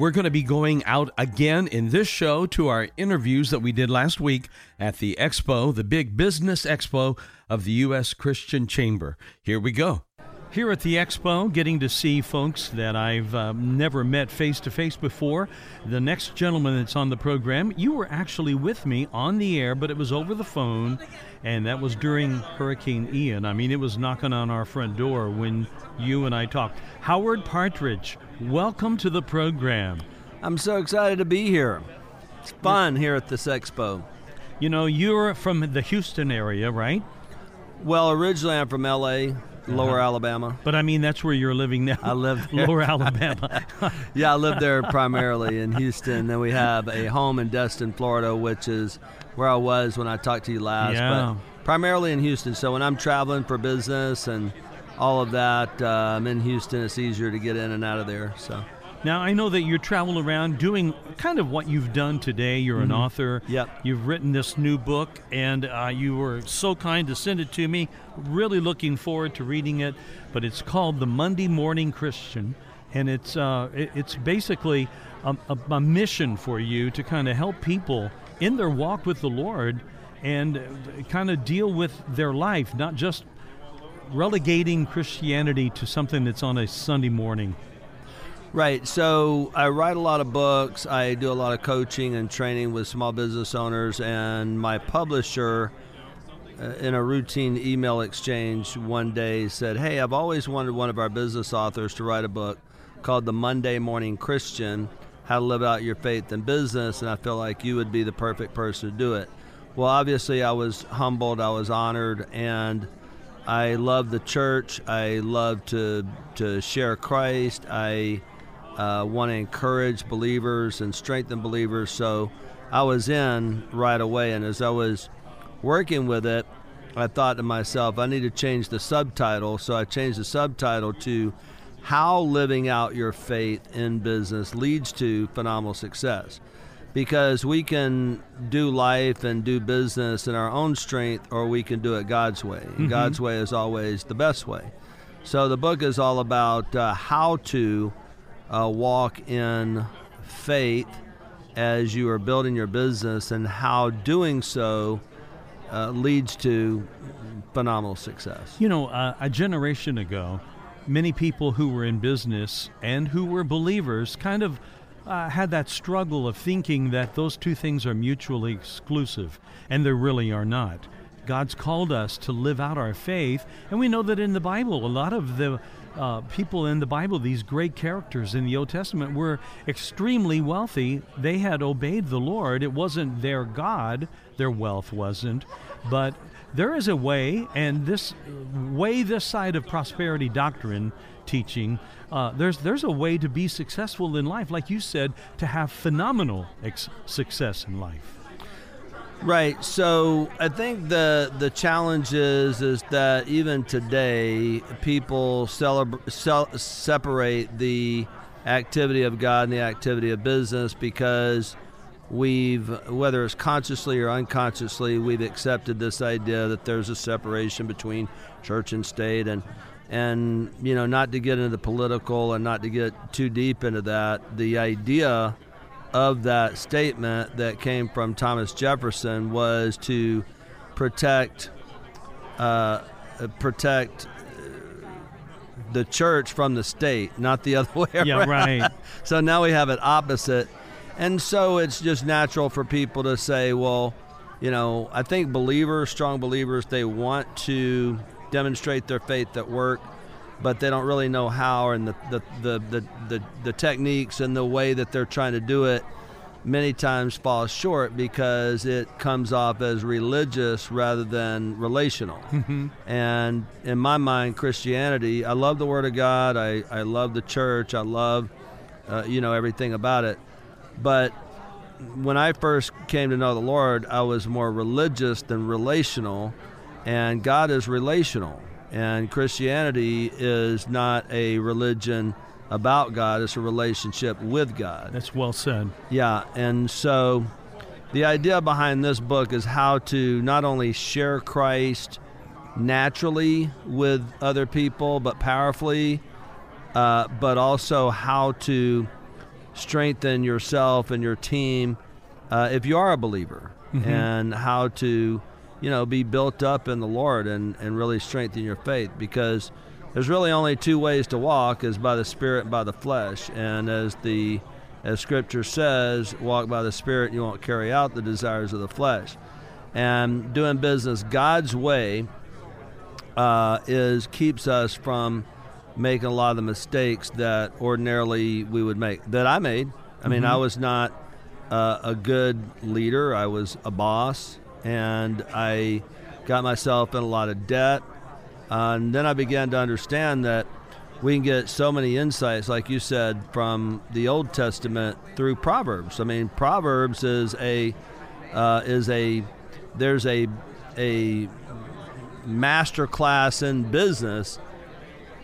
We're going to be going out again in this show to our interviews that we did last week at the expo, the big business expo of the U.S. Christian Chamber. Here we go. Here at the expo, getting to see folks that I've um, never met face to face before. The next gentleman that's on the program, you were actually with me on the air, but it was over the phone, and that was during Hurricane Ian. I mean, it was knocking on our front door when you and I talked. Howard Partridge, welcome to the program. I'm so excited to be here. It's fun here at this expo. You know, you're from the Houston area, right? Well, originally I'm from LA, uh-huh. Lower Alabama. But I mean, that's where you're living now. I live there. Lower Alabama. Yeah, I live there primarily in Houston. Then we have a home in Destin, Florida, which is where I was when I talked to you last. Yeah. But primarily in Houston. So when I'm traveling for business and all of that, uh, I'm in Houston. It's easier to get in and out of there. So now, I know that you travel around doing kind of what you've done today. You're an author. Yep. You've written this new book, and uh, you were so kind to send it to me. Really looking forward to reading it. But it's called The Monday Morning Christian, and it's uh, it- it's basically a, a, a mission for you to kind of help people in their walk with the Lord and kind of deal with their life, not just relegating Christianity to something that's on a Sunday morning. Right. So I write a lot of books. I do a lot of coaching and training with small business owners. And my publisher, uh, in a routine email exchange one day, said, Hey, I've always wanted one of our business authors to write a book called The Monday Morning Christian How to Live Out Your Faith in Business. And I feel like you would be the perfect person to do it. Well, obviously, I was humbled, I was honored, and I love the church. I love to to share Christ. I uh, want to encourage believers and strengthen believers. So I was in right away, and as I was working with it, I thought to myself, I need to change the subtitle. So I changed the subtitle to "How Living Out Your Faith in Business Leads to Phenomenal Success." Because we can do life and do business in our own strength, or we can do it God's way. And God's way is always the best way. So the book is all about uh, how to uh, walk in faith as you are building your business and how doing so uh, leads to phenomenal success. You know, uh, a generation ago, many people who were in business and who were believers kind of uh, had that struggle of thinking that those two things are mutually exclusive, and they really are not. God's called us to live out our faith, and we know that in the Bible, a lot of the uh, people in the Bible, these great characters in the Old Testament, were extremely wealthy. They had obeyed the Lord. It wasn't their God, their wealth wasn't, but there is a way, and this way, this side of prosperity doctrine teaching, uh, there's there's a way to be successful in life, like you said, to have phenomenal ex- success in life. Right. So I think the the challenge is is that even today people cel- separate the activity of God and the activity of business because we've whether it's consciously or unconsciously we've accepted this idea that there's a separation between church and state and and you know not to get into the political and not to get too deep into that the idea of that statement that came from Thomas Jefferson was to protect uh, protect the church from the state, not the other way around. Yeah, right. so now we have it opposite. And so it's just natural for people to say, well, you know, I think believers, strong believers, they want to demonstrate their faith at work, but they don't really know how and the, the, the, the, the, techniques and the way that they're trying to do it many times falls short because it comes off as religious rather than relational. And in my mind, Christianity, I love the Word of God. I, I love the church. I love, uh, you know, everything about it. But when I first came to know the Lord, I was more religious than relational, and God is relational. And Christianity is not a religion about God, it's a relationship with God. That's well said. Yeah, and so the idea behind this book is how to not only share Christ naturally with other people, but powerfully, uh, but also how to strengthen yourself and your team uh, if you are a believer, mm-hmm. and how to, you know, be built up in the Lord and, and really strengthen your faith because there's really only two ways to walk is by the spirit and by the flesh and as the as scripture says walk by the spirit you won't carry out the desires of the flesh and doing business god's way uh, is keeps us from making a lot of the mistakes that ordinarily we would make that i made i mean mm-hmm. i was not uh, a good leader i was a boss and i got myself in a lot of debt uh, and then I began to understand that we can get so many insights, like you said, from the Old Testament through Proverbs. I mean, Proverbs is a uh, is a there's a a master class in business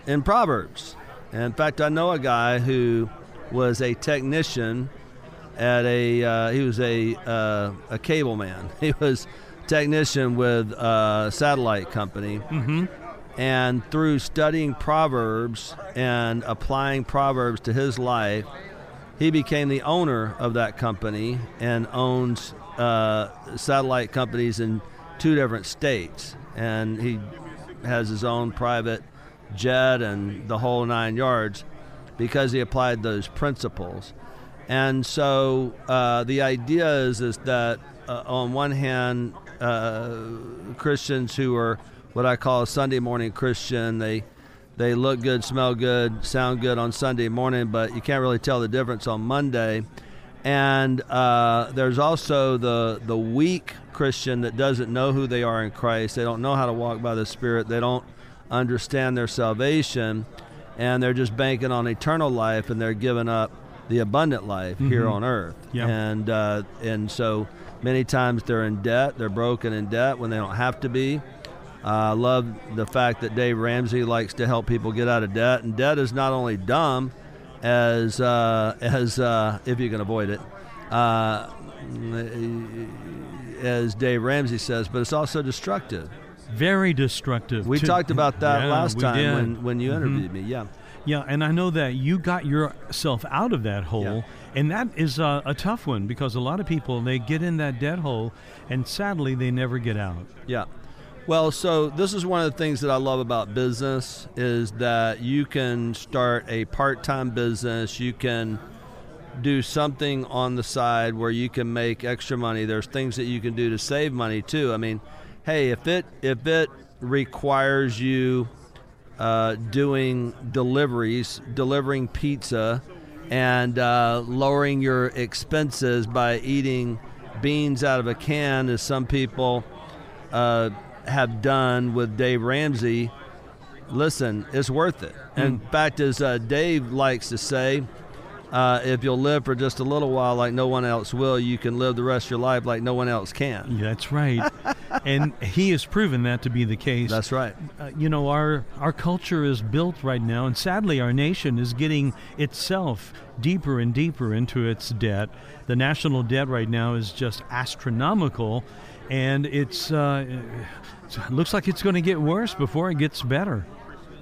in Proverbs. And in fact, I know a guy who was a technician at a uh, he was a uh, a cable man. He was technician with a satellite company. Mm-hmm and through studying Proverbs and applying Proverbs to his life, he became the owner of that company and owns uh, satellite companies in two different states. And he has his own private jet and the whole nine yards because he applied those principles. And so uh, the idea is, is that uh, on one hand, uh, Christians who are what I call a Sunday morning Christian. They they look good, smell good, sound good on Sunday morning, but you can't really tell the difference on Monday. And uh, there's also the the weak Christian that doesn't know who they are in Christ. They don't know how to walk by the Spirit. They don't understand their salvation, and they're just banking on eternal life, and they're giving up the abundant life mm-hmm. here on earth. Yeah. And uh, and so many times they're in debt. They're broken in debt when they don't have to be. I uh, love the fact that Dave Ramsey likes to help people get out of debt, and debt is not only dumb as uh, as uh, if you can avoid it, uh, as Dave Ramsey says, but it's also destructive. Very destructive. We to, talked about that yeah, last time when, when you mm-hmm. interviewed mm-hmm. me. Yeah. Yeah, and I know that you got yourself out of that hole, yeah. and that is a, a, tough one because a lot of people they get in that dead hole, and sadly they never get out. Yeah, well, so this is one of the things that I love about business is that you can start a part-time business. You can do something on the side where you can make extra money. There's things that you can do to save money too. I mean, hey, if it if it requires you uh, doing deliveries, delivering pizza, and uh, lowering your expenses by eating beans out of a can, as some people uh, have done with Dave Ramsey, listen, it's worth it. Mm. In fact, as uh, Dave likes to say, uh, if you'll live for just a little while like no one else will, you can live the rest of your life like no one else can. That's right. and he has proven that to be the case. That's right. Uh, you know, our, our culture is built right now, and sadly, our nation is getting itself deeper and deeper into its debt. The national debt right now is just astronomical, and it's. Uh, it looks like it's going to get worse before it gets better.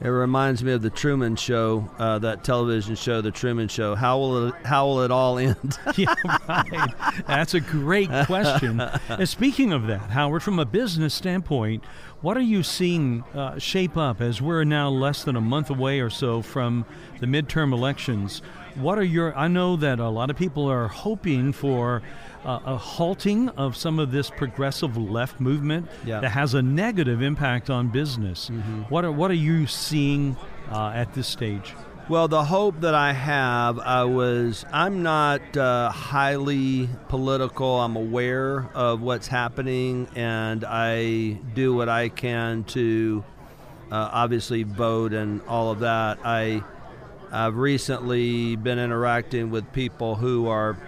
It reminds me of the Truman Show, uh, that television show, The Truman Show. How will it, how will it all end? yeah, right. That's a great question. and speaking of that, Howard, from a business standpoint, what are you seeing uh, shape up as we're now less than a month away or so from the midterm elections? What are your? I know that a lot of people are hoping for uh, a halting of some of this progressive left movement yeah. that has a negative impact on business. Mm-hmm. What are what are you seeing uh, at this stage? Well, the hope that I have, I was, I'm not uh, highly political. I'm aware of what's happening, and I do what I can to uh, obviously vote and all of that. I, I've recently been interacting with people who are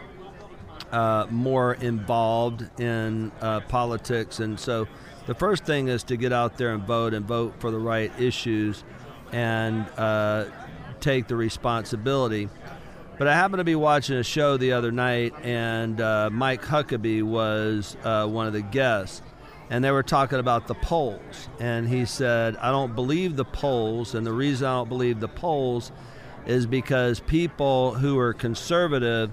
uh, more involved in uh, politics. And so the first thing is to get out there and vote and vote for the right issues and uh, take the responsibility. But I happened to be watching a show the other night, and uh, Mike Huckabee was uh, one of the guests. And they were talking about the polls. And he said, I don't believe the polls. And the reason I don't believe the polls is because people who are conservative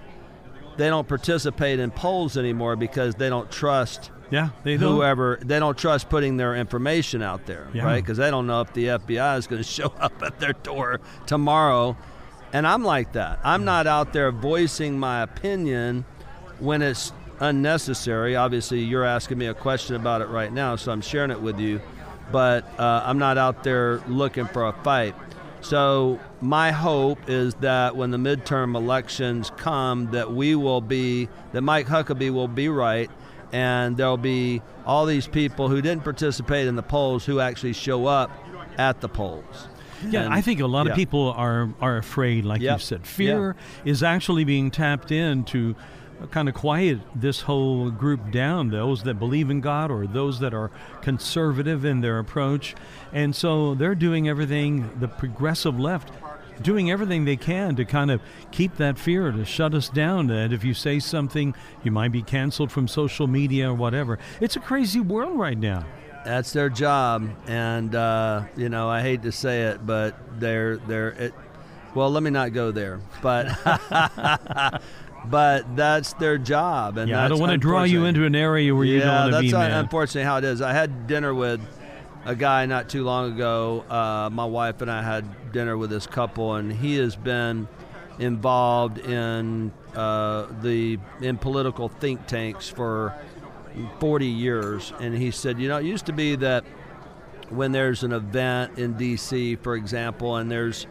they don't participate in polls anymore because they don't trust yeah, they don't. whoever they don't trust putting their information out there, Yeah. right? Because they don't know if the FBI is going to show up at their door tomorrow. And I'm like that. I'm not out there voicing my opinion when it's unnecessary. Obviously, you're asking me a question about it right now, so I'm sharing it with you. But uh, I'm not out there looking for a fight. So my hope is that when the midterm elections come, that we will be, that Mike Huckabee will be right, and there'll be all these people who didn't participate in the polls who actually show up at the polls. Yeah, And- I think a lot yeah. of people are are afraid, like Yep. you said. Fear is actually being tapped in to kind of quiet this whole group down. Those that believe in God or those that are conservative in their approach, and so they're doing everything. The progressive left. Doing everything they can to kind of keep that fear, to shut us down. That if you say something, you might be canceled from social media or whatever. It's a crazy world right now. That's their job, and uh, you know I hate to say it, but they're they're it. Well, let me not go there, but but that's their job, and Yeah, I that's don't want to draw you into an area where you yeah, don't want to that's be. un- man. unfortunately how it is. I had dinner with a guy not too long ago. Uh, my wife and I had dinner with this couple, and he has been involved in uh, the in political think tanks for 40 years. And he said, you know, it used to be that when there's an event in D.C., for example, and there's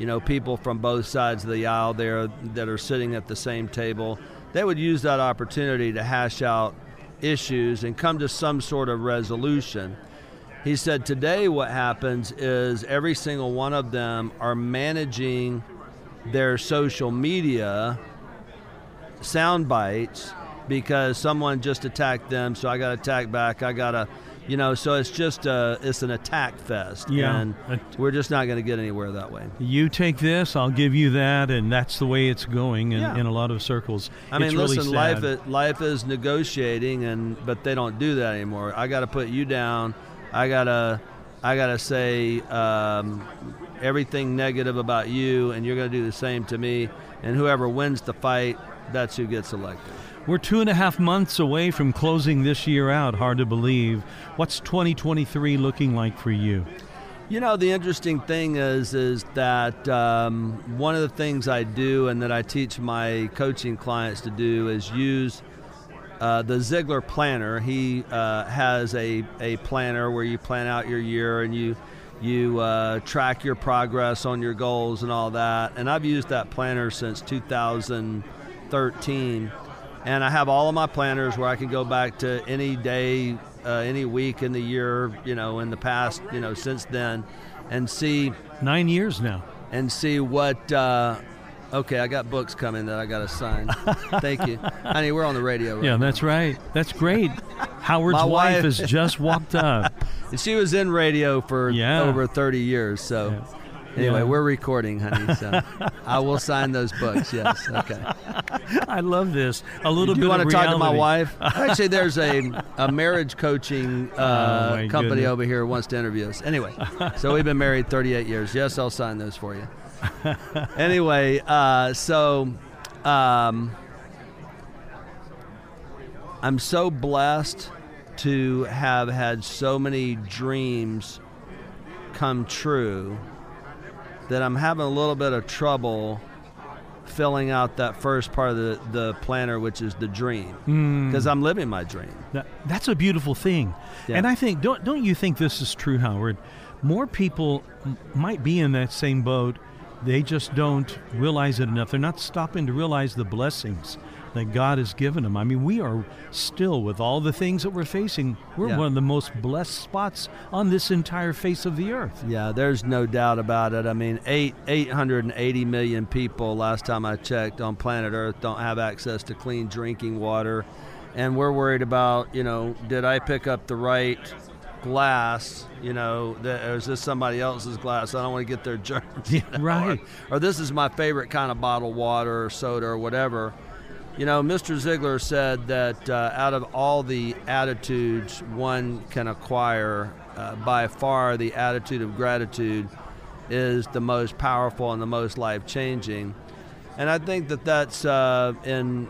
you know people from both sides of the aisle there that are sitting at the same table, they would use that opportunity to hash out issues and come to some sort of resolution. He said today what happens is every single one of them are managing their social media sound bites because someone just attacked them, so I got to attack back. I got to, you know, so it's just a, it's an attack fest. Yeah. And we're just not going to get anywhere that way. You take this, I'll give you that, and that's the way it's going in, Yeah. in a lot of circles. I mean, it's listen, life is, life is negotiating, and but they don't do that anymore. I got to put you down. I gotta, I gotta say um, everything negative about you, and you're gonna do the same to me. And whoever wins the fight, that's who gets elected. We're two and a half months away from closing this year out. Hard to believe. What's 2023 looking like for you? You know, the interesting thing is, is that um, one of the things I do and that I teach my coaching clients to do is use uh, the Ziglar Planner. He uh, has a, a planner where you plan out your year and you you uh, track your progress on your goals and all that. And I've used that planner since 2013. And I have all of my planners where I can go back to any day, uh, any week in the year, you know, in the past, you know, since then, and see Nine years now. and see what. Uh, okay, I got books coming that I got to sign. Thank you, honey. We're on the radio. Right Yeah, now. that's right. That's great. Howard's My wife wife- has just walked up. And she was in radio for Yeah. over 30 years. So, anyway, Yeah. we're recording, honey. So, I will sign those books. Yes. Okay. I love this. A little Do bit you want to talk to my wife? Actually, there's a, a marriage coaching uh, Oh, company goodness. over here wants to interview us. Anyway, so we've been married 38 years. Yes, I'll sign those for you. anyway, uh, so um, I'm so blessed to have had so many dreams come true that I'm having a little bit of trouble filling out that first part of the, the planner, which is the dream, Hmm. because I'm living my dream. That- That's a beautiful thing. Yeah. And I think don't don't you think this is true, Howard? More people m- might be in that same boat. They just don't realize it enough. They're not stopping to realize the blessings that God has given them. I mean, we are still, with all the things that we're facing, we're Yeah. one of the most blessed spots on this entire face of the earth. Yeah, there's no doubt about it. I mean, eight 880 million people last time I checked on planet Earth don't have access to clean drinking water, and we're worried about, you know, did I pick up the right glass? You know, that, or is this somebody else's glass? I don't want to get their germs. Yeah, you know, right. Or, or this is my favorite kind of bottled water or soda or whatever. You know, Mr. Ziglar said that uh, out of all the attitudes one can acquire, uh, by far the attitude of gratitude is the most powerful and the most life changing. And I think that that's uh, in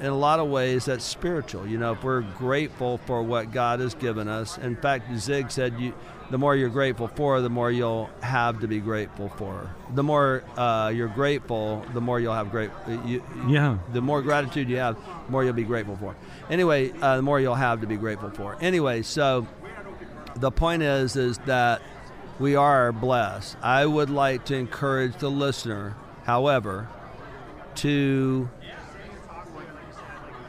in a lot of ways that's spiritual. You know, if we're grateful for what God has given us. In fact, Zig said, "You, the more you're grateful for, the more you'll have to be grateful for. The more uh, you're grateful, the more you'll have great. You, Yeah. the more gratitude you have, the more you'll be grateful for. Anyway, uh, the more you'll have to be grateful for. Anyway, so the point is, is that we are blessed. I would like to encourage the listener, however, to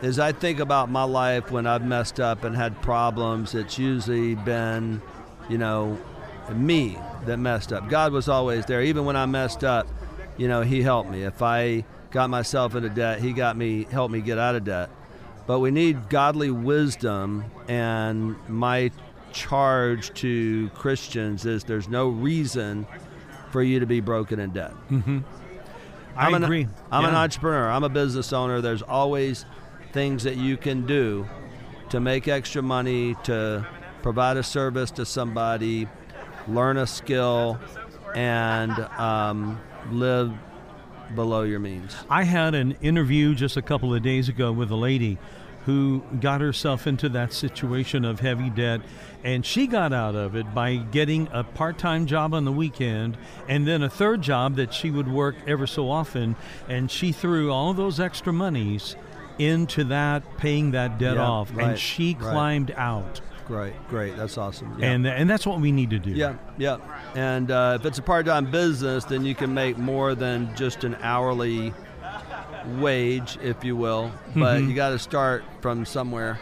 as I think about my life when I've messed up and had problems, it's usually been, you know, me that messed up. God was always there. Even when I messed up, you know, He helped me. If I got myself into debt, He got me, helped me get out of debt. But we need godly wisdom, and my charge to Christians is there's no reason for you to be broken in debt. Mm-hmm. I I'm an, agree. I'm an entrepreneur. I'm a business owner. There's always things that you can do to make extra money, to provide a service to somebody, learn a skill, and um, live below your means. I had an interview just a couple of days ago with a lady who got herself into that situation of heavy debt and she got out of it by getting a part-time job on the weekend and then a third job that she would work ever so often and she threw all those extra monies into that paying that debt Yeah, off right, and she right. climbed out Great, great. That's awesome. Yeah. and and that's what we need to do Yeah, yeah. And uh, if it's a part-time business, then you can make more than just an hourly wage, if you will. But Mm-hmm. you got to start from somewhere.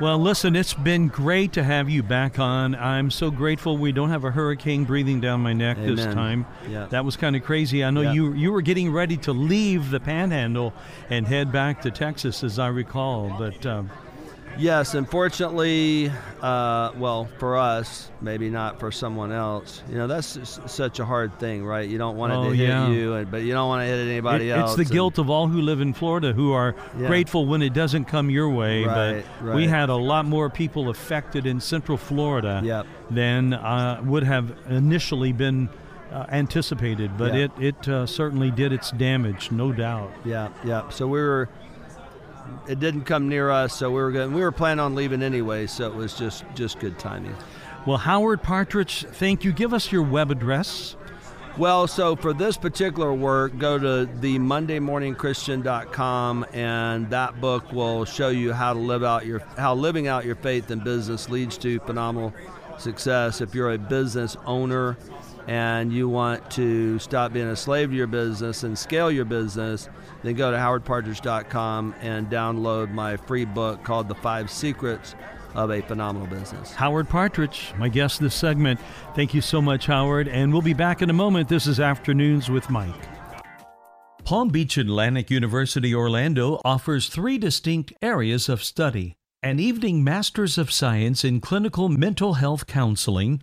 Well, listen, it's been great to have you back on. I'm so grateful we don't have a hurricane breathing down my neck this time. Yeah. That was kind of crazy. I know you you were getting ready to leave the Panhandle and head back to Texas, as I recall. But um, Yes, unfortunately, uh, well, for us, maybe not for someone else. You know, that's such a hard thing, right? You don't want it Oh, to hit yeah. you, and- but you don't want to hit anybody it- else. it's the and- guilt of all who live in Florida who are Yeah. grateful when it doesn't come your way. Right, but we had a lot more people affected in Central Florida Yep. than uh, would have initially been. Uh, anticipated, but Yeah. it it uh, certainly did its damage, no doubt. Yeah, yeah. So we were. It didn't come near us, so we were going. We were planning on leaving anyway, so it was just just good timing. Well, Howard Partridge, thank you. Give us your web address. Well, so for this particular work, go to the mondaymorningchristian.com and that book will show you how to live out your how living out your faith in business leads to phenomenal success. If you're a business owner and you want to stop being a slave to your business and scale your business, then go to howardpartridge.com and download my free book called The 5 Secrets of a Phenomenal Business. Howard Partridge, my guest this segment. Thank you so much, Howard, and we'll be back in a moment. This is Afternoons with Mike. Palm Beach Atlantic University Orlando offers three distinct areas of study an evening Master's of Science in Clinical Mental Health Counseling,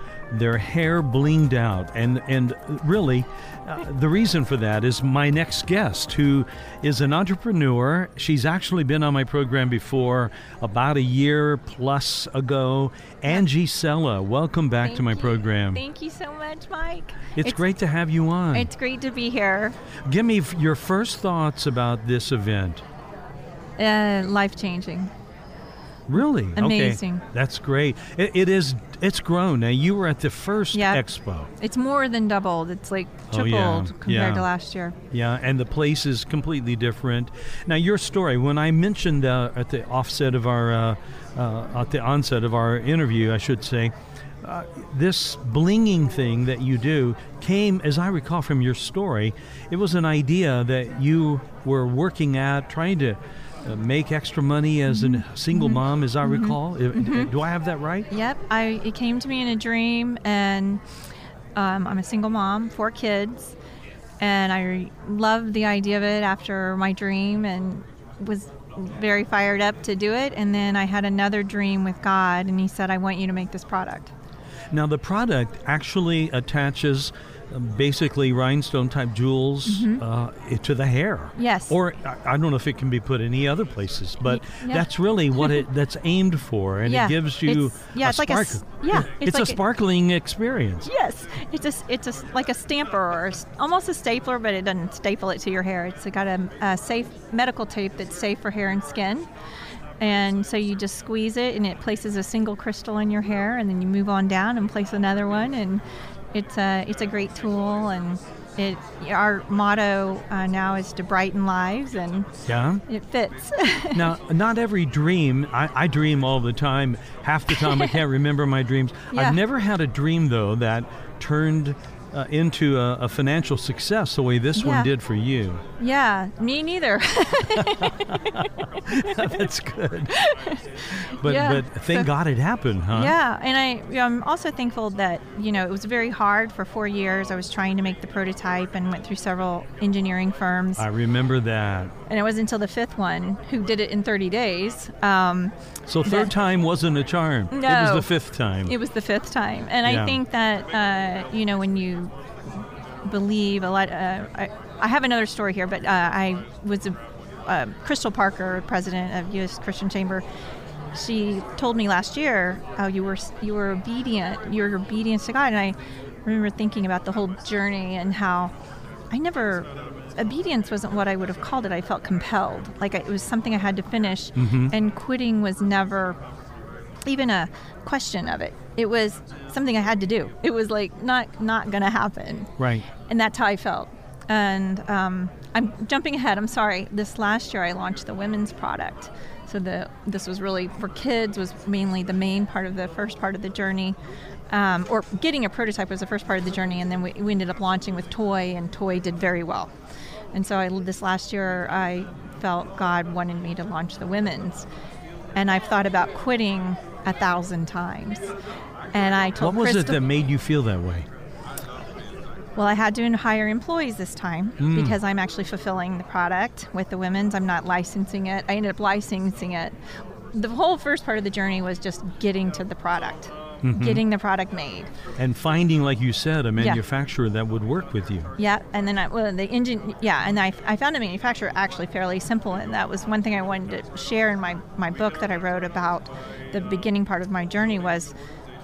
their hair blinged out, and and really, uh, the reason for that is my next guest, who is an entrepreneur. She's actually been on my program before, about a year plus ago. Angie Sella, welcome back Thank to my you. program. Thank you so much, Mike. It's, great to have you on. It's great to be here. Give me f- your first thoughts about this event. Uh, life changing. Really? Amazing. Okay. That's great. It, it is. It's grown. Now you were at the first Yep. expo. It's more than doubled. It's like Oh, tripled yeah. compared Yeah. to last year. Yeah, and the place is completely different. Now, your story, when I mentioned uh, at the offset of our, uh, uh, at the onset of our interview, I should say, uh, this blinging thing that you do came, as I recall from your story, it was an idea that you were working at, trying to uh, make extra money as a single mom, as I recall. Uh, Do I have that right? Yep. I it came to me in a dream, and um, I'm a single mom, four kids, and I loved the idea of it after my dream, and was very fired up to do it. And then I had another dream with God, and He said, "I want you to make this product." Now, the product actually attaches basically rhinestone type jewels uh, to the hair. Mm-hmm. Yes. Or I- I don't know if it can be put any other places, but yeah. that's really what it that's aimed for, and Yeah, it gives you it's- yeah, a it's like a yeah, it's, it's a like a- sparkling experience. Yes, it's a it's a like a stamper or a almost a stapler, but it doesn't staple it to your hair. It's got a, a safe medical tape that's safe for hair and skin, and so you just squeeze it, and it places a single crystal in your hair, and then you move on down and place another one, and it's a it's a great tool, and it our motto uh, now is to brighten lives, and Yeah. it fits. Now, not every dream. I, I dream all the time. Half the time, I can't remember my dreams. Yeah. I've never had a dream though that turned uh, into a, a financial success the way this one did for you. yeah, me neither. That's good. But Yeah. but thank So- God it happened, huh? Yeah, and I, I'm also thankful that you know it was very hard for four years. I was trying to make the prototype and went through several engineering firms, I remember that. and it wasn't until the fifth one who did it in 30 days. Um, So third That- time wasn't a charm. No, it was the fifth time. it was the fifth time, and Yeah. I think that uh, you know when you believe a lot. Uh, I, I have another story here, but uh, I was a uh, Crystal Parker, president of U.S. Christian Chamber. She told me last year how you were you were obedient, your obedience to God, and I remember thinking about the whole journey and how I never obedience wasn't what I would have called it. I felt compelled, like I, it was something I had to finish, and quitting was never even a question of it. It was something I had to do. It was like not not gonna happen, right. and that's how I felt. And um, I'm jumping ahead. I'm sorry. This last year, I launched the women's product. So the this was really for kids was mainly the main part of the first part of the journey, um, or getting a prototype was the first part of the journey, and then we, we ended up launching with toy, and toy did very well. And so I this last year I felt God wanted me to launch the women's, and I've thought about quitting a thousand times. And I told What was it that made you feel that way? well, I had to hire employees this time Mm. because I'm actually fulfilling the product with the women's. I'm not licensing it. I ended up licensing it. The whole first part of the journey was just getting to the product, Mm-hmm. getting the product made. And finding, like you said, a manufacturer that would work with you. Yeah, and then I, well, the engine, yeah, and I, I found a manufacturer actually fairly simple, and that was one thing I wanted to share in my, my book that I wrote about the beginning part of my journey was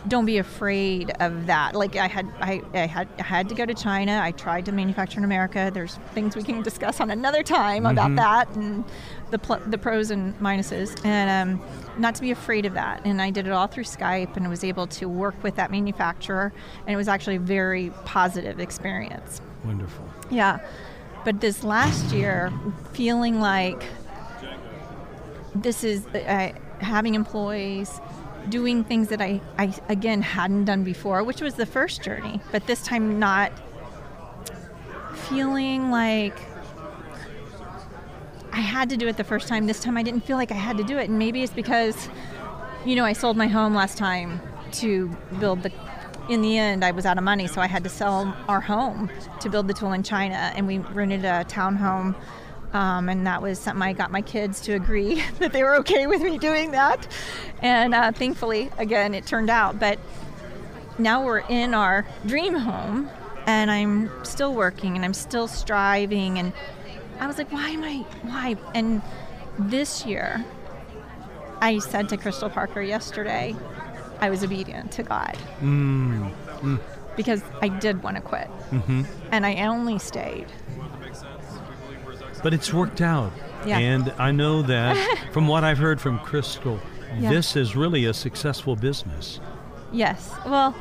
don't be afraid of that. Like I had, I, I had, I had to go to China. I tried to manufacture in America. There's things we can discuss on another time about that and the pl- the pros and minuses, and um, not to be afraid of that. And I did it all through Skype, and was able to work with that manufacturer, and it was actually a very positive experience. Wonderful. Yeah. But this last year, feeling like this is uh, having employees, doing things that I, I, again, hadn't done before, which was the first journey, but this time not feeling like I had to do it the first time. This time I didn't feel like I had to do it. And maybe it's because, you know, I sold my home last time to build the. In the end, I was out of money, so I had to sell our home to build the tool in China. And we rented a townhome. Um, and that was something I got my kids to agree that they were okay with me doing that. And uh, thankfully, again, it turned out. But now we're in our dream home and I'm still working and I'm still striving and I was like, why am I why? And this year I said to Crystal Parker yesterday, I was obedient to God. Because I did want to quit. And I only stayed. But it's worked out. Yeah. And I know that from what I've heard from Crystal, Yeah. this is really a successful business. Yes. Well,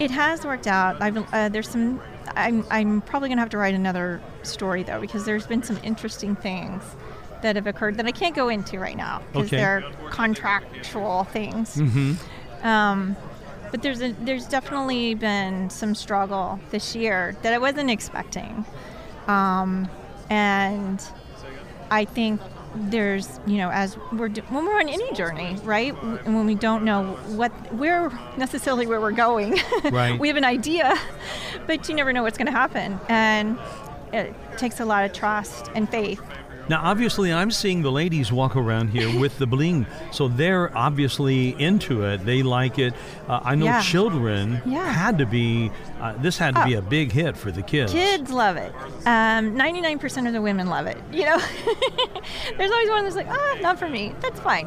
it has worked out. I've uh, there's some. I'm I'm probably gonna have to write another story though because there's been some interesting things that have occurred that I can't go into right now because Okay. they're contractual things. hmm Um, but there's a, there's definitely been some struggle this year that I wasn't expecting, um, and I think there's you know as we're when we're on any journey, right? When we don't know what where necessarily where we're going, Right. we have an idea, but you never know what's going to happen, and it takes a lot of trust and faith. Now, obviously, I'm seeing the ladies walk around here with the bling, so they're obviously into it. They like it. Uh, I know Yeah. children Yeah. had to be. Uh, this had to be Oh. a big hit for the kids. Kids love it. Um, 99% of the women love it. You know, there's always one that's like, ah, not for me. That's fine.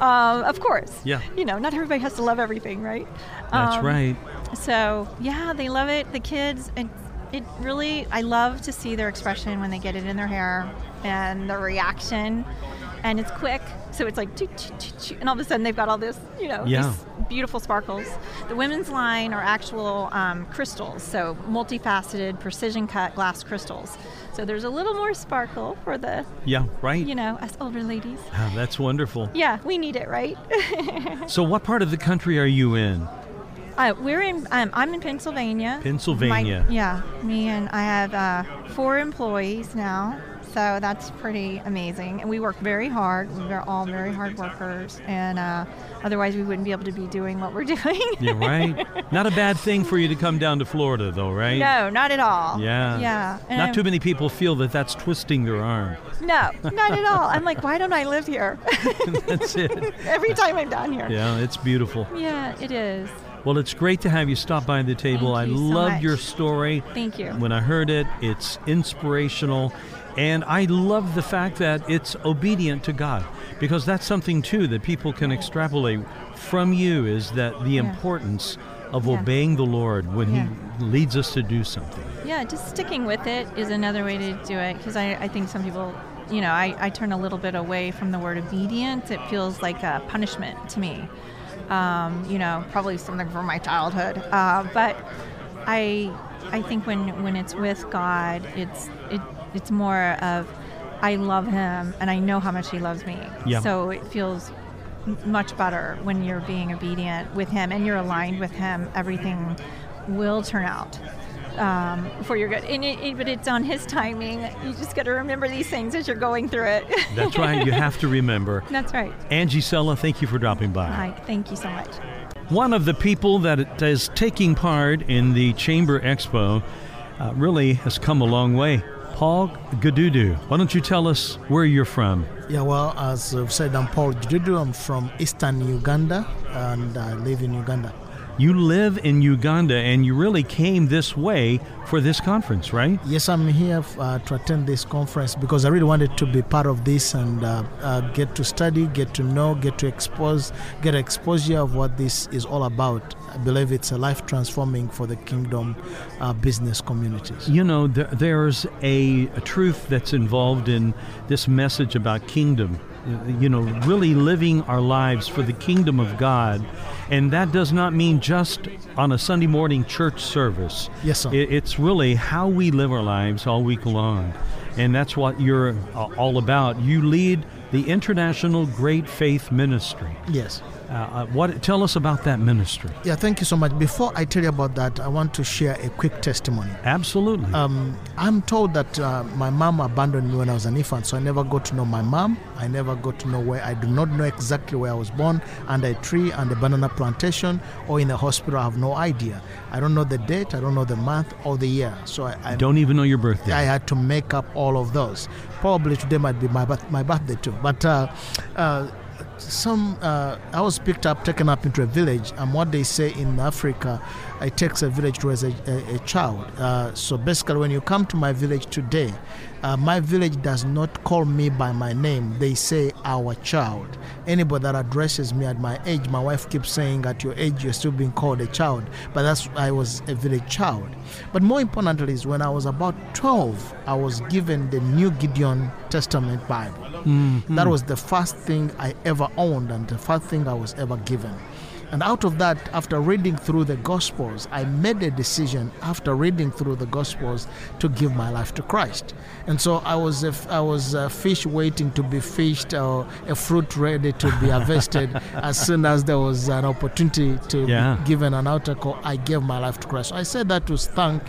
Um, of course. Yeah. You know, not everybody has to love everything, right? That's Um, right. So yeah, they love it. The kids, it, it really, I love to see their expression when they get it in their hair and the reaction. And it's quick, so it's like, choo, choo, choo, choo, and all of a sudden they've got all this, you know, Yeah. these beautiful sparkles. The women's line are actual um, crystals, so multifaceted, precision cut glass crystals. So there's a little more sparkle for the, Yeah, right. you know, us older ladies. Ah, that's wonderful. Yeah, we need it, right? So, what part of the country are you in? Uh, we're in. Um, I'm in Pennsylvania. Pennsylvania. My- yeah, me and I have uh, four employees now, so that's pretty amazing. And we work very hard. We're all very hard workers, and uh, otherwise we wouldn't be able to be doing what we're doing. Yeah, right. Not a bad thing for you to come down to Florida, though, right? no, not at all. Yeah. Yeah. and Not I'm- too many people feel that that's twisting their arm. No, not at all. I'm like, why don't I live here? That's it. Every time I'm down here. Yeah, it's beautiful. Yeah, it is. Well, it's great to have you stop by the table. I so love much. your story. Thank you. When I heard it, it's inspirational. And I love the fact that it's obedient to God because that's something too that people can extrapolate from you is that the Yeah. importance of Yeah. obeying the Lord when Yeah. He leads us to do something. Yeah, just sticking with it is another way to do it because I, I think some people, you know, I, I turn a little bit away from the word obedience. It feels like a punishment to me. Um, you know, probably something from my childhood. Uh, but I I think when, when it's with God, it's it it's more of I love Him and I know how much He loves me. Yeah. So it feels much better when you're being obedient with Him and you're aligned with Him. Everything will turn out um, for your good. And it, it, but it's on His timing. You just got to remember these things as you're going through it. That's right. You have to remember. That's right. Angie Sella, thank you for dropping by. Hi. Thank you so much. One of the people that is taking part in the Chamber Expo uh, really has come a long way. Paul Gadudu, why don't you tell us where you're from? Yeah, well, as I've said, I'm Paul Jududu. I'm from eastern Uganda and I live in Uganda. You live in Uganda and you really came this way for this conference, right? Yes, I'm here uh, to attend this conference because I really wanted to be part of this and uh, uh, get to study, get to know, get to expose, get exposure of what this is all about. I believe it's a life transforming for the kingdom uh, business communities. You know, there, there's a, a truth that's involved in this message about kingdom. You know, really living our lives for the kingdom of God. And that does not mean just on a Sunday morning church service. Yes, sir. It's really how we live our lives all week long. And that's what you're uh, all about. You lead the International Great Faith Ministry. Yes. Uh, uh, what? Tell us about that ministry. Yeah, thank you so much. Before I tell you about that, I want to share a quick testimony. Absolutely. Um, I'm told that uh, my mom abandoned me when I was an infant, so I never got to know my mom. I never got to know where. I do not know exactly where I was born, under a tree, and a banana plantation, or in a hospital. I have no idea. I don't know the date. I don't know the month or the year. So I, I Don't even know your birthday. I had to make up all of those. Probably today might be my my birthday too. But uh, uh, some uh, I was picked up, taken up into a village, and what they say in Africa, it takes a village to raise a, a, a child. Uh, so basically, when you come to my village today, uh, my village does not call me by my name. They say our child. Anybody that addresses me at my age, my wife keeps saying, at your age, you're still being called a child. But that's I was a village child. But more importantly is when I was about 12, I was given the New Gideon Testament Bible. Mm-hmm. That was the first thing I ever owned and the first thing I was ever given. And out of that, after reading through the Gospels, I made a decision after reading through the Gospels to give my life to Christ. And so I was a, I was a fish waiting to be fished or a fruit ready to be harvested. as soon as there was an opportunity to Yeah. be given an altar call, I gave my life to Christ. So I said that to thank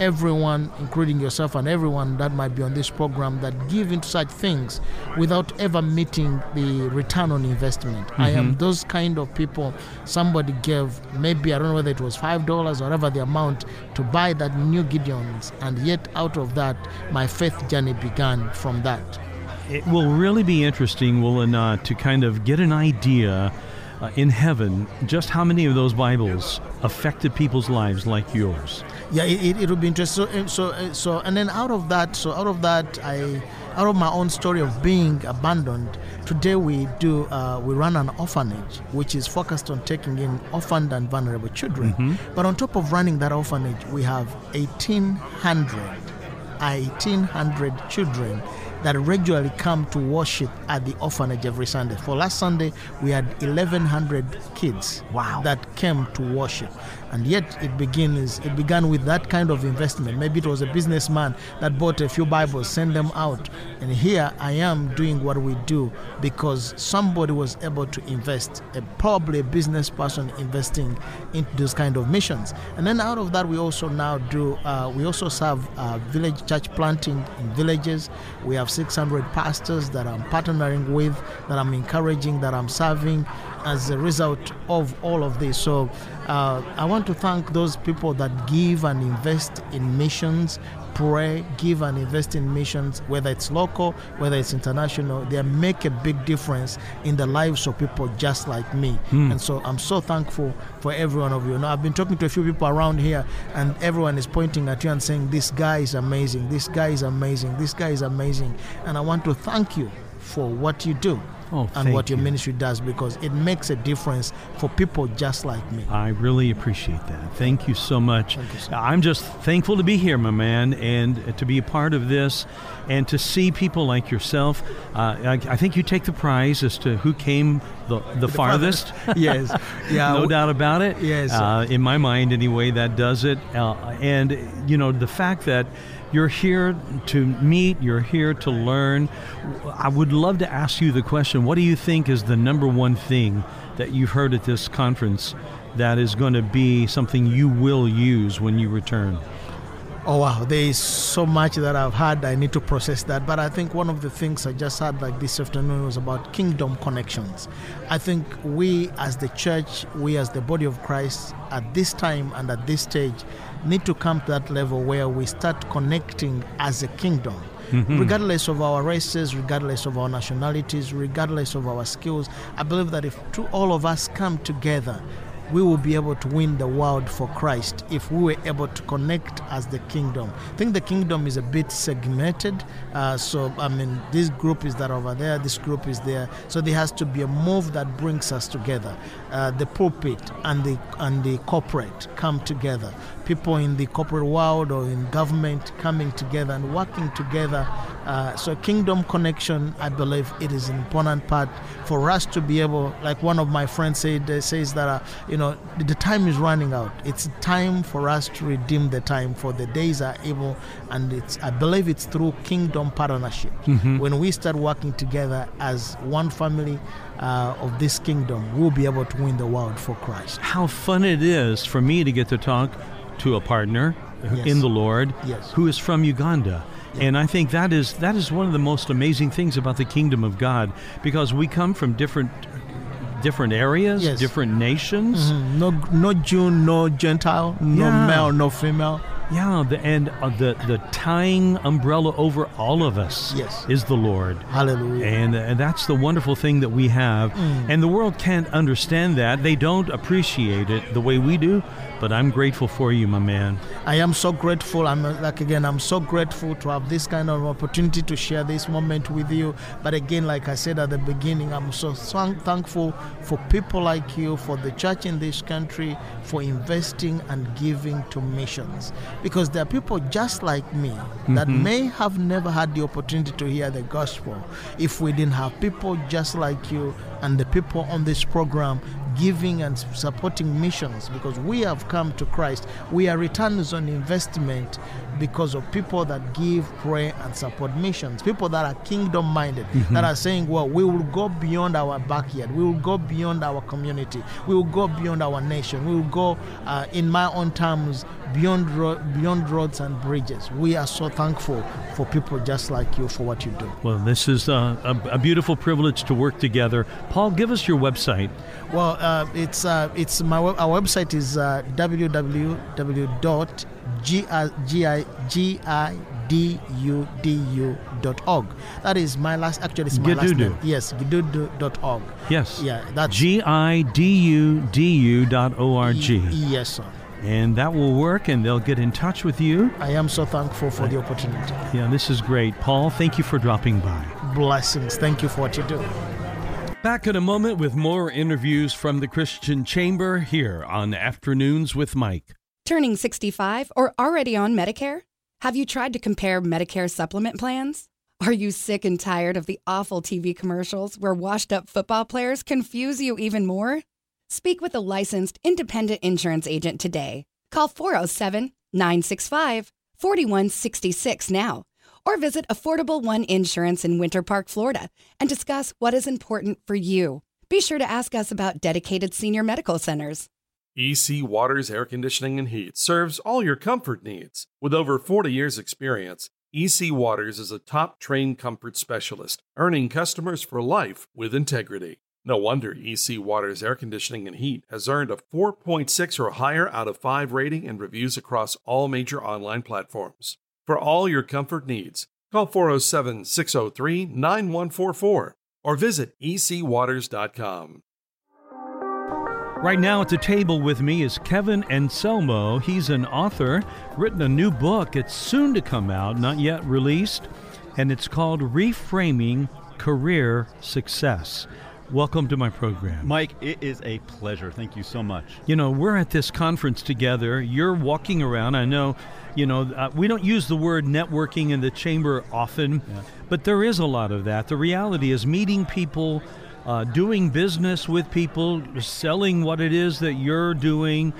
everyone, including yourself and everyone that might be on this program, that give into such things without ever meeting the return on investment. I am mm-hmm. those kind of people. Somebody gave maybe I don't know whether it was five dollars or whatever the amount to buy that new Gideons, and yet out of that, my faith journey began from that. It will really be interesting, will it not, to kind of get an idea uh, in heaven just how many of those Bibles affected people's lives like yours. Yeah, it, it, it would be interesting. So, so, uh, so, and then out of that, so out of that, I, out of my own story of being abandoned, today we do, uh, we run an orphanage which is focused on taking in orphaned and vulnerable children. But on top of running that orphanage, we have 1,800, 1,800 children that regularly come to worship at the orphanage every Sunday. For last Sunday, we had 1,100 kids Wow. that came to worship. And yet it begins it began with that kind of investment. Maybe it was a businessman that bought a few Bibles, sent them out. And here I am doing what we do because somebody was able to invest, a, probably a business person investing into those kind of missions. And then out of that we also now do uh, we also serve uh, village church planting in villages. We have 600 pastors that I'm partnering with, that I'm encouraging, that I'm serving as a result of all of this. So uh, I want to thank those people that give and invest in missions, pray, give and invest in missions, whether it's local, whether it's international. They make a big difference in the lives of people just like me. And so I'm so thankful for every one of you. Now I've been talking to a few people around here, and everyone is pointing at you and saying, "This guy is amazing. This guy is amazing. This guy is amazing." And I want to thank you for what you do Oh, and what your you. ministry does because it makes a difference for people just like me. I really appreciate that. Thank you so much. Thank you. I'm just thankful to be here, my man, and to be a part of this and to see people like yourself. Uh, I, I think you take the prize as to who came the, the, farthest. yes. Yeah. no doubt about it. Yes. Uh, in my mind, anyway, that does it. Uh, and, you know, the fact that you're here to meet, you're here to learn. I would love to ask you the question what do you think is the number one thing that you've heard at this conference that is going to be something you will use when you return? Oh wow, there is so much that I've had. I need to process that. But I think one of the things I just had like this afternoon was about kingdom connections. I think we as the church, we as the body of Christ, at this time and at this stage, need to come to that level where we start connecting as a kingdom. Regardless of our races, regardless of our nationalities, regardless of our skills, I believe that if two, all of us come together, we will be able to win the world for Christ if we were able to connect as the kingdom. I think the kingdom is a bit segmented. Uh, so, I mean, this group is that over there, this group is there. So, there has to be a move that brings us together. Uh, the pulpit and the, and the corporate come together. People in the corporate world or in government coming together and working together. Uh, so, kingdom connection, I believe it is an important part for us to be able, like one of my friends said, uh, says that, uh, you know, the, the time is running out. It's time for us to redeem the time, for the days are evil, and it's, I believe it's through kingdom partnership. When we start working together as one family uh, of this kingdom, we'll be able to win the world for Christ. How fun it is for me to get to talk to a partner Yes. in the Lord Yes. who is from Uganda. And I think that is that is one of the most amazing things about the kingdom of God because we come from different different areas, Yes. different nations. Mhm. No, no Jew, no Gentile, no Yeah. male, no female. Yeah, the, and uh, the the tying umbrella over all of us Yes. is the Lord. Hallelujah. And, and that's the wonderful thing that we have. And the world can't understand that. They don't appreciate it the way we do. But I'm grateful for you, my man. I am so grateful. I'm like again, I'm so grateful to have this kind of opportunity to share this moment with you. But again, like I said at the beginning, I'm so thankful for people like you, for the church in this country, for investing and giving to missions. because there are people just like me that Mhm. may have never had the opportunity to hear the gospel if we didn't have people just like you and the people on this program giving and supporting missions because we have come to Christ. We are returns on investment because of people that give, pray, and support missions. People that are kingdom minded, that are saying, well, we will go beyond our backyard, we will go beyond our community, we will go beyond our nation, we will go, uh, in my own terms, beyond, ro- beyond roads and bridges. We are so thankful for people just like you for what you do. Well, this is uh, a, a beautiful privilege to work together. Paul, give us your website. Well, uh, it's uh, it's my our website is uh, www.gidudu.org. That is my last. Actually, it's my last name. Yes, gidudu.org. Yes. Yeah, that's G I D U D U dot O R G. Yes, sir. And that will work, and they'll get in touch with you. I am so thankful for the opportunity. Yeah, this is great. Paul, thank you for dropping by. Blessings. Thank you for what you do. Back in a moment with more interviews from the Christian Chamber here on Afternoons with Mike. Turning 65 or already on Medicare? Have you tried to compare Medicare supplement plans? Are you sick and tired of the awful TV commercials where washed up football players confuse you even more? Speak with a licensed independent insurance agent today. Call 407 965 4166 now or visit Affordable One Insurance in Winter Park, Florida and discuss what is important for you. Be sure to ask us about dedicated senior medical centers. EC Waters Air Conditioning and Heat serves all your comfort needs. With over 40 years' experience, EC Waters is a top trained comfort specialist, earning customers for life with integrity. No wonder EC Waters Air Conditioning and Heat has earned a 4.6 or higher out of 5 rating and reviews across all major online platforms. For all your comfort needs, call 407 603 9144 or visit ecwaters.com. Right now at the table with me is Kevin Anselmo. He's an author, written a new book. It's soon to come out, not yet released, and it's called Reframing Career Success. Welcome to my program. Mike, it is a pleasure. Thank you so much. You know, we're at this conference together. You're walking around. I know, you know, uh, we don't use the word networking in the chamber often, but there is a lot of that. The reality is meeting people, uh, doing business with people, selling what it is that you're doing.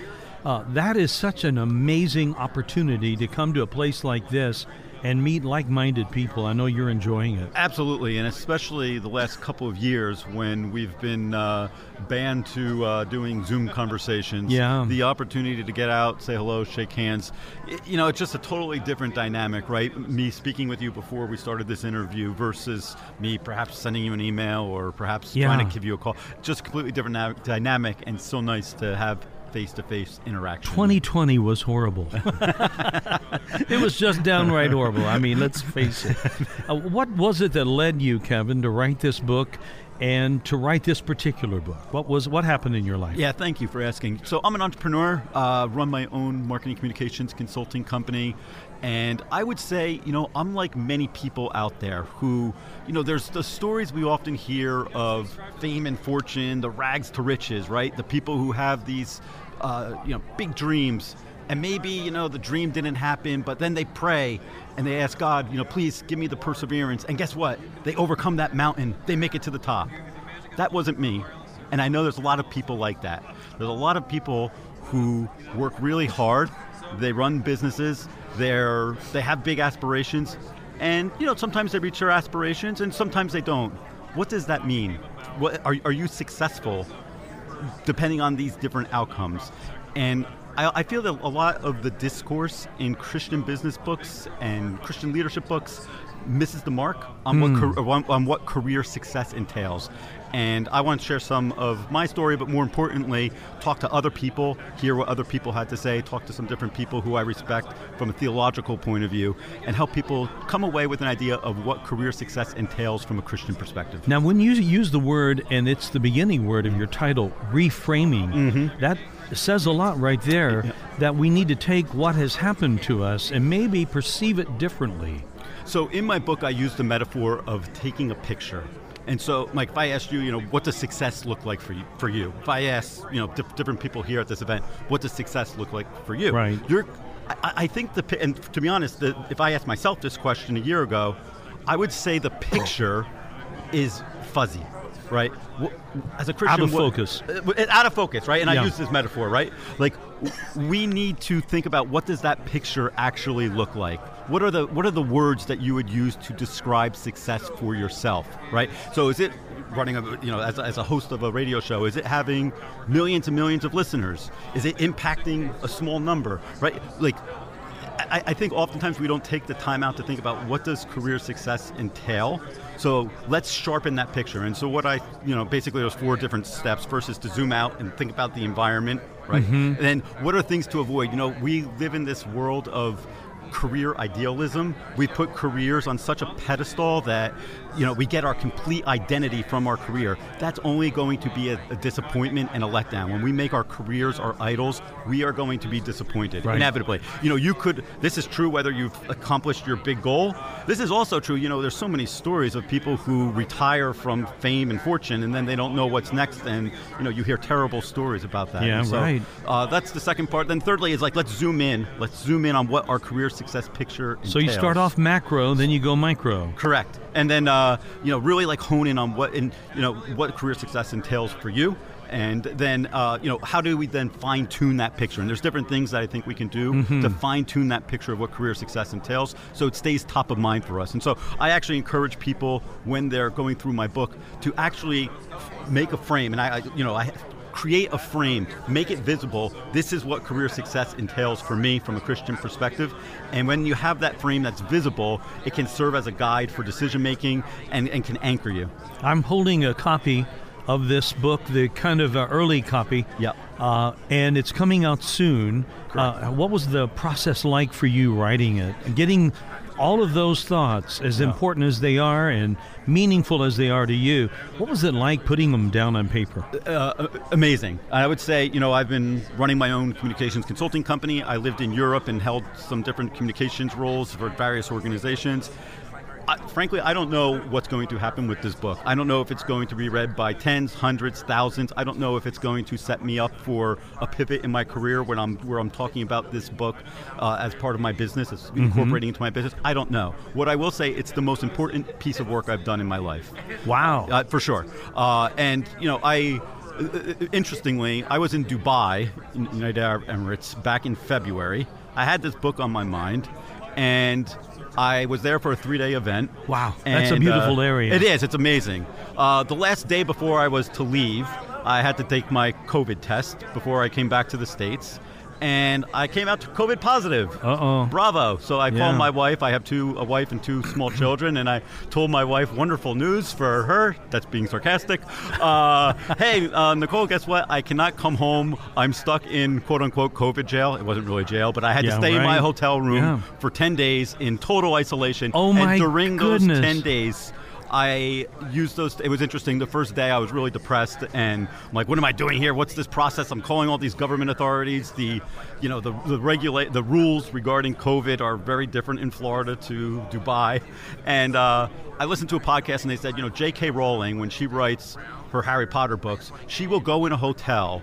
Uh, that is such an amazing opportunity to come to a place like this and meet like minded people. I know you're enjoying it. Absolutely, and especially the last couple of years when we've been uh, banned to uh, doing Zoom conversations. Yeah. The opportunity to get out, say hello, shake hands. i- you know, it's just a totally different dynamic, right? Me speaking with you before we started this interview versus me perhaps sending you an email or perhaps Yeah. trying to give you a call. Just completely different na- dynamic, and so nice to have face to face interaction. 2020 was horrible. it was just downright horrible. I mean, let's face it. Uh, what was it that led you, Kevin, to write this book and to write this particular book? What was what happened in your life? Yeah, thank you for asking. So I'm an entrepreneur, uh, run my own marketing communications consulting company, and I would say, you know, I'm like many people out there who, you know, there's the stories we often hear of fame and fortune, the rags to riches, right? The people who have these, uh, you know, big dreams. And maybe, you know, the dream didn't happen, but then they pray and they ask God, you know, please give me the perseverance. And guess what? They overcome that mountain, they make it to the top. That wasn't me. And I know there's a lot of people like that. There's a lot of people who work really hard. They run businesses. They're they have big aspirations, and you know sometimes they reach their aspirations, and sometimes they don't. What does that mean? What are are you successful? Depending on these different outcomes, and I, I feel that a lot of the discourse in Christian business books and Christian leadership books misses the mark on what Hmm. on what career success entails. And I want to share some of my story, but more importantly, talk to other people, hear what other people had to say, talk to some different people who I respect from a theological point of view, and help people come away with an idea of what career success entails from a Christian perspective. Now, when you use the word, and it's the beginning word of your title, reframing, Mm-hmm. that says a lot right there that we need to take what has happened to us and maybe perceive it differently. So in my book, I use the metaphor of taking a picture. And so, Mike, if I asked you, you know, what does success look like for you? For you, if I ask, you know, diff- different people here at this event, what does success look like for you? Right. You're I, I think the and to be honest, the, if I asked myself this question a year ago, I would say the picture is fuzzy, right? As a Christian, out of focus, uh, what, out of focus, right? And yeah. I use this metaphor, right? Like we need to think about what does that picture actually look like. What are the what are the words that you would use to describe success for yourself, right? So is it running a you know as, as a host of a radio show? Is it having millions and millions of listeners? Is it impacting a small number, right? Like I, I, think oftentimes we don't take the time out to think about what does career success entail. So let's sharpen that picture. And so what I, you know, basically there's four different steps. First is to zoom out and think about the environment, right? Mm-hmm. And then what are things to avoid? You know, we live in this world of career idealism. We put careers on such a pedestal that you know we get our complete identity from our career. That's only going to be a, a disappointment and a letdown. When we make our careers our idols, we are going to be disappointed right. inevitably. You know, you could. This is true whether you've accomplished your big goal. This is also true. You know, there's so many stories of people who retire from fame and fortune, and then they don't know what's next, and you know, you hear terrible stories about that. Yeah, so, right. Uh, that's the second part. Then thirdly is like let's zoom in. Let's zoom in on what our career success picture. Entails. So you start off macro, then you go micro. Correct, and then uh, you know really like hone in on what in you know what career success entails for you. And then, uh, you know, how do we then fine tune that picture? And there's different things that I think we can do mm-hmm. to fine tune that picture of what career success entails so it stays top of mind for us. And so I actually encourage people when they're going through my book to actually make a frame. And I, I you know, I create a frame, make it visible. This is what career success entails for me from a Christian perspective. And when you have that frame that's visible, it can serve as a guide for decision making and, and can anchor you. I'm holding a copy of this book, the kind of uh, early copy. Yep. Uh, and it's coming out soon. Uh, what was the process like for you writing it? Getting all of those thoughts, as yeah. important as they are and meaningful as they are to you, what was it like putting them down on paper? Uh, amazing. I would say, you know, I've been running my own communications consulting company. I lived in Europe and held some different communications roles for various organizations. I, frankly, I don't know what's going to happen with this book. I don't know if it's going to be read by tens, hundreds, thousands. I don't know if it's going to set me up for a pivot in my career when I'm where I'm talking about this book uh, as part of my business, as mm-hmm. incorporating into my business. I don't know. What I will say, it's the most important piece of work I've done in my life. Wow, uh, for sure. Uh, and you know, I interestingly, I was in Dubai, United Arab Emirates, back in February. I had this book on my mind, and I was there for a three day event. Wow, that's and, a beautiful uh, area. It is, it's amazing. Uh, the last day before I was to leave, I had to take my COVID test before I came back to the States and I came out to COVID positive. Uh oh. Bravo. So I yeah. called my wife. I have two, a wife and two small children, and I told my wife, wonderful news for her. That's being sarcastic. Uh, hey, uh, Nicole, guess what? I cannot come home. I'm stuck in quote unquote COVID jail. It wasn't really jail, but I had yeah, to stay right. in my hotel room yeah. for 10 days in total isolation. Oh my And during goodness. those 10 days, I used those. It was interesting. The first day, I was really depressed, and I'm like, "What am I doing here? What's this process?" I'm calling all these government authorities. The, you know, the the regulate the rules regarding COVID are very different in Florida to Dubai, and uh, I listened to a podcast, and they said, you know, J.K. Rowling, when she writes her Harry Potter books, she will go in a hotel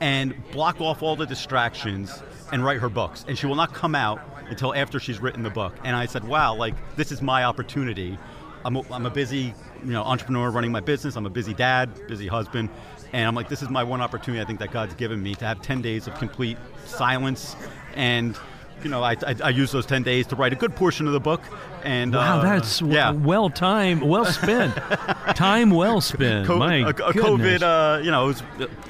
and block off all the distractions and write her books, and she will not come out until after she's written the book. And I said, wow, like this is my opportunity I'm a, I'm a busy you know entrepreneur running my business. I'm a busy dad, busy husband, and I'm like, this is my one opportunity. I think that God's given me to have 10 days of complete silence and you know, I, I, I, use those 10 days to write a good portion of the book. And Wow, uh, that's yeah. well timed, well spent. Time well spent. COVID, My a, a goodness. COVID, uh, you know, was,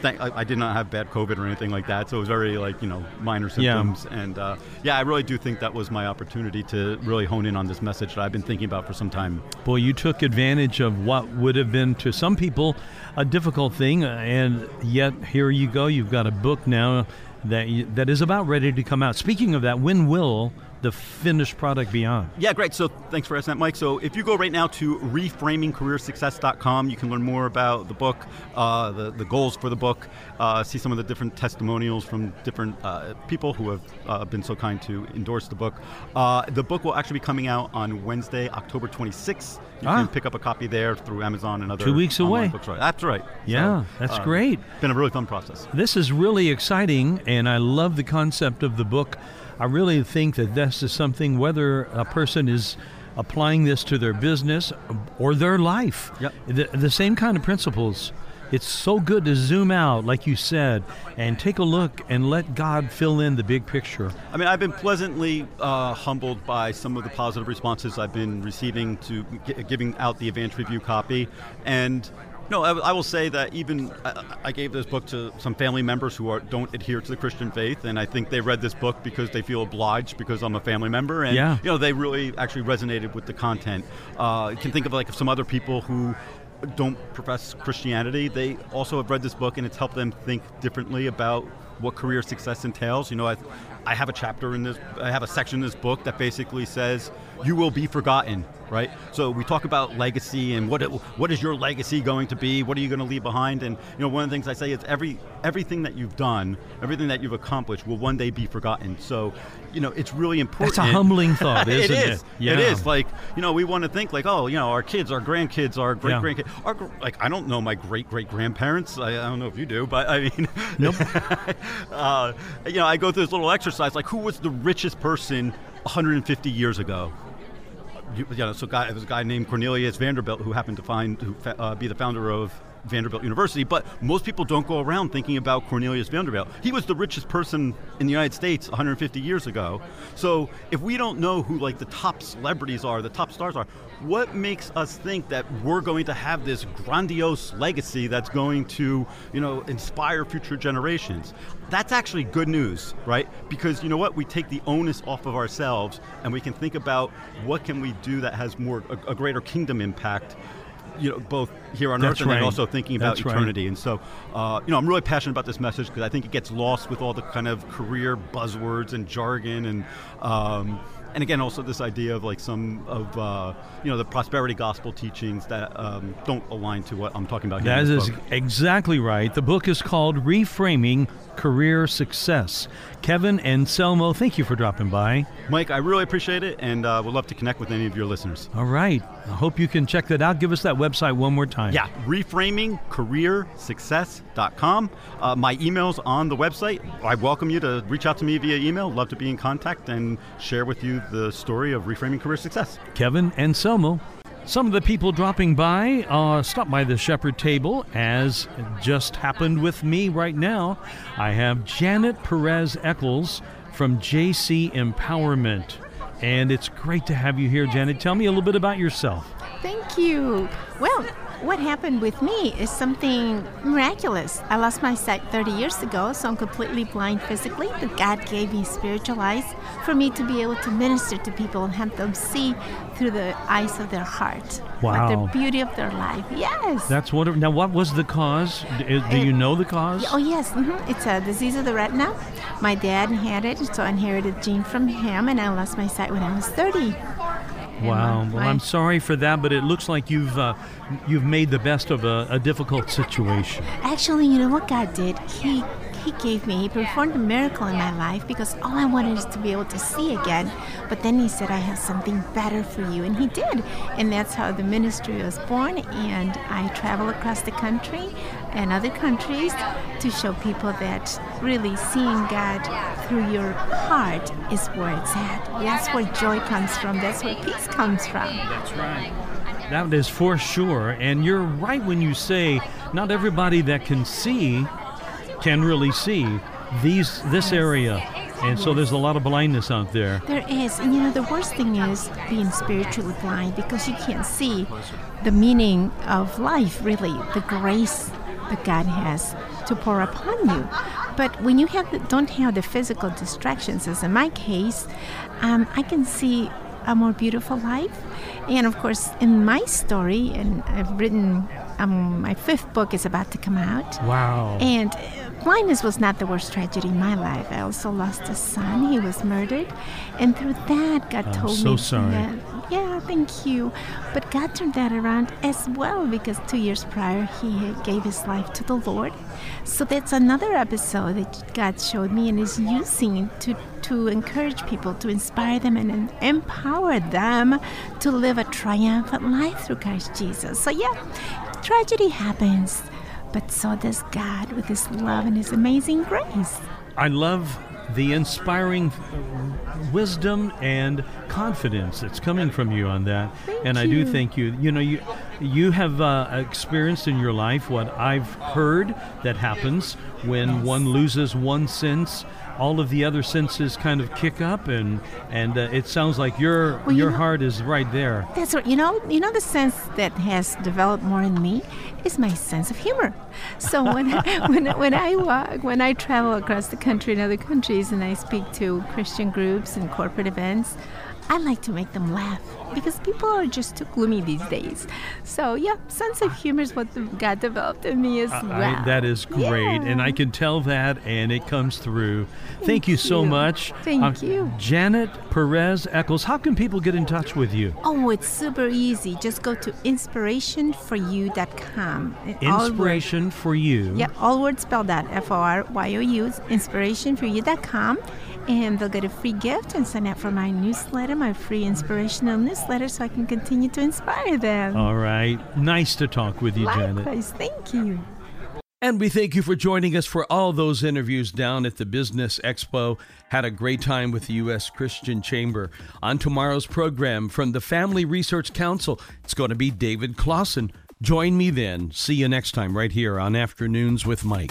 I, I, did not have bad COVID or anything like that. So it was very, like, you know, minor symptoms. Yeah. And uh, yeah, I really do think that was my opportunity to really hone in on this message that I've been thinking about for some time. Boy, you took advantage of what would have been to some people a difficult thing. And yet, here you go. You've got a book now that that is about ready to come out. Speaking of that, when will the finished product beyond. Yeah, great. So thanks for asking that, Mike. So if you go right now to reframingcareersuccess.com, you can learn more about the book, uh, the, the goals for the book, uh, see some of the different testimonials from different uh, people who have uh, been so kind to endorse the book. Uh, the book will actually be coming out on Wednesday, October 26th. You Ah. can pick up a copy there through Amazon and other Two weeks away. bookstores. That's right. Yeah, So, that's um, great. Been a really fun process. This is really exciting, and I love the concept of the book. I really think that this is something, whether a person is applying this to their business or their life, Yep. the, the same kind of principles. It's so good to zoom out, like you said, and take a look and let God fill in the big picture. I mean, I've been pleasantly uh, humbled by some of the positive responses I've been receiving to gi- giving out the advanced review copy, and no, I, I will say that even I, I gave this book to some family members who are, don't adhere to the Christian faith, and I think they read this book because they feel obliged because I'm a family member, and Yeah. you know they really actually resonated with the content. Uh, you can think of like some other people who don't profess Christianity, they also have read this book and it's helped them think differently about what career success entails. You know, I, I have a chapter in this, I have a section in this book that basically says, you will be forgotten, right? So we talk about legacy and what it, what is your legacy going to be? What are you going to leave behind? And you know, one of the things I say is every everything that you've done, everything that you've accomplished will one day be forgotten. So, you know, it's really important. That's a humbling thought, it isn't is. it? Yeah. It is. Like, you know, we want to think like, oh, you know, our kids, our grandkids, our great grandkids. Our, like, I don't know my great great grandparents. I, I don't know if you do, but I mean, Nope. uh, you know, I go through this little exercise like, who was the richest person 150 years ago? You, know, so guy, there was a guy named Cornelius Vanderbilt who happened to find who uh, be the founder of Vanderbilt University. But most people don't go around thinking about Cornelius Vanderbilt. He was the richest person in the United States 150 years ago. So if we don't know who like the top celebrities are, the top stars are, what makes us think that we're going to have this grandiose legacy that's going to, you know, inspire future generations? That's actually good news, right? Because you know what? We take the onus off of ourselves and we can think about what can we do that has more a, a greater kingdom impact. You know, both here on That's earth and right. then also thinking about That's right. eternity. And so, uh, you know, I'm really passionate about this message because I think it gets lost with all the kind of career buzzwords and jargon and. Um, and again, also this idea of like some of uh, you know the prosperity gospel teachings that um, don't align to what I'm talking about here. That is book. exactly right. The book is called Reframing Career Success. Kevin Anselmo, thank you for dropping by. Mike, I really appreciate it, and uh, would love to connect with any of your listeners. All right. I hope you can check that out. Give us that website one more time. Yeah, reframingcareersuccess.com. Uh, my email's on the website. I welcome you to reach out to me via email. Love to be in contact and share with you the story of reframing career success. Kevin Anselmo. Some of the people dropping by uh, stop by the Shepherd table, as just happened with me right now. I have Janet Perez Eckles from JC Empowerment. And it's great to have you here, Janet. Tell me a little bit about yourself. Thank you. Well, what happened with me is something miraculous. I lost my sight 30 years ago, so I'm completely blind physically, but God gave me spiritual eyes for me to be able to minister to people and have them see through the eyes of their heart. Like Wow. the beauty of their life. Yes. That's wonderful. Now, what was the cause? Do you know the cause? Oh yes, hmm it's a disease of the retina. My dad had it, so I inherited the gene from him, and I lost my sight when I was 30. Wow. Well, I'm sorry for that, but it looks like you've uh, you've made the best of a, a difficult situation. Actually, you know what God did? He He gave me, He performed a miracle in my life because all I wanted is to be able to see again. But then He said, I have something better for you. And He did. And that's how the ministry was born. And I travel across the country and other countries to show people that really seeing God through your heart is where it's at. That's where joy comes from, that's where peace comes from. That's right. That is for sure. And you're right when you say not everybody that can see can really see these this area. And so there's a lot of blindness out there. There is, and you know, the worst thing is being spiritually blind because you can't see the meaning of life, really, the grace that God has to pour upon you. But when you have the, don't have the physical distractions, as in my case, um, I can see a more beautiful life. And of course, in my story, and I've written um, my fifth book is about to come out. Wow. And blindness was not the worst tragedy in my life. I also lost a son. He was murdered. And through that, God I'm told so me sorry. that. Yeah, thank you. But God turned that around as well because two years prior, he gave his life to the Lord. So that's another episode that God showed me and is using to, to to encourage people, to inspire them, and empower them to live a triumphant life through Christ Jesus. So, yeah, tragedy happens, but so does God with His love and His amazing grace. I love the inspiring wisdom and confidence that's coming from you on that. Thank and I do you. think you, you know, you you have uh, experienced in your life what I've heard that happens when one loses one sense. All of the other senses kind of kick up, and and uh, it sounds like your Well, you your know- heart is right there. That's right. You know, you know the sense that has developed more in me is my sense of humor. So when I, when when I walk, when I travel across the country and other countries, and I speak to Christian groups and corporate events, I like to make them laugh because people are just too gloomy these days. So yeah, sense of humor is what God developed in me as I- well. that is great, and I can tell that, and it comes through. Thank, you so much. Thank you. Janet Perez Eckles. How can people get in touch with you? Oh, it's super easy. Just go to inspirationforyou.com. All. Inspiration for you. Yeah, all words spelled out F O R Y O U, inspirationforyou.com. And they'll get a free gift and sign up for my newsletter, my free inspirational newsletter, so I can continue to inspire them. All right. Nice to talk with you, Janet. Likewise, thank you. And we thank you for joining us for all those interviews down at the Business Expo. Had a great time with the U.S. Christian Chamber. On tomorrow's program from the Family Research Council, it's going to be David Closson. Join me then. See you next time right here on Afternoons with Mike.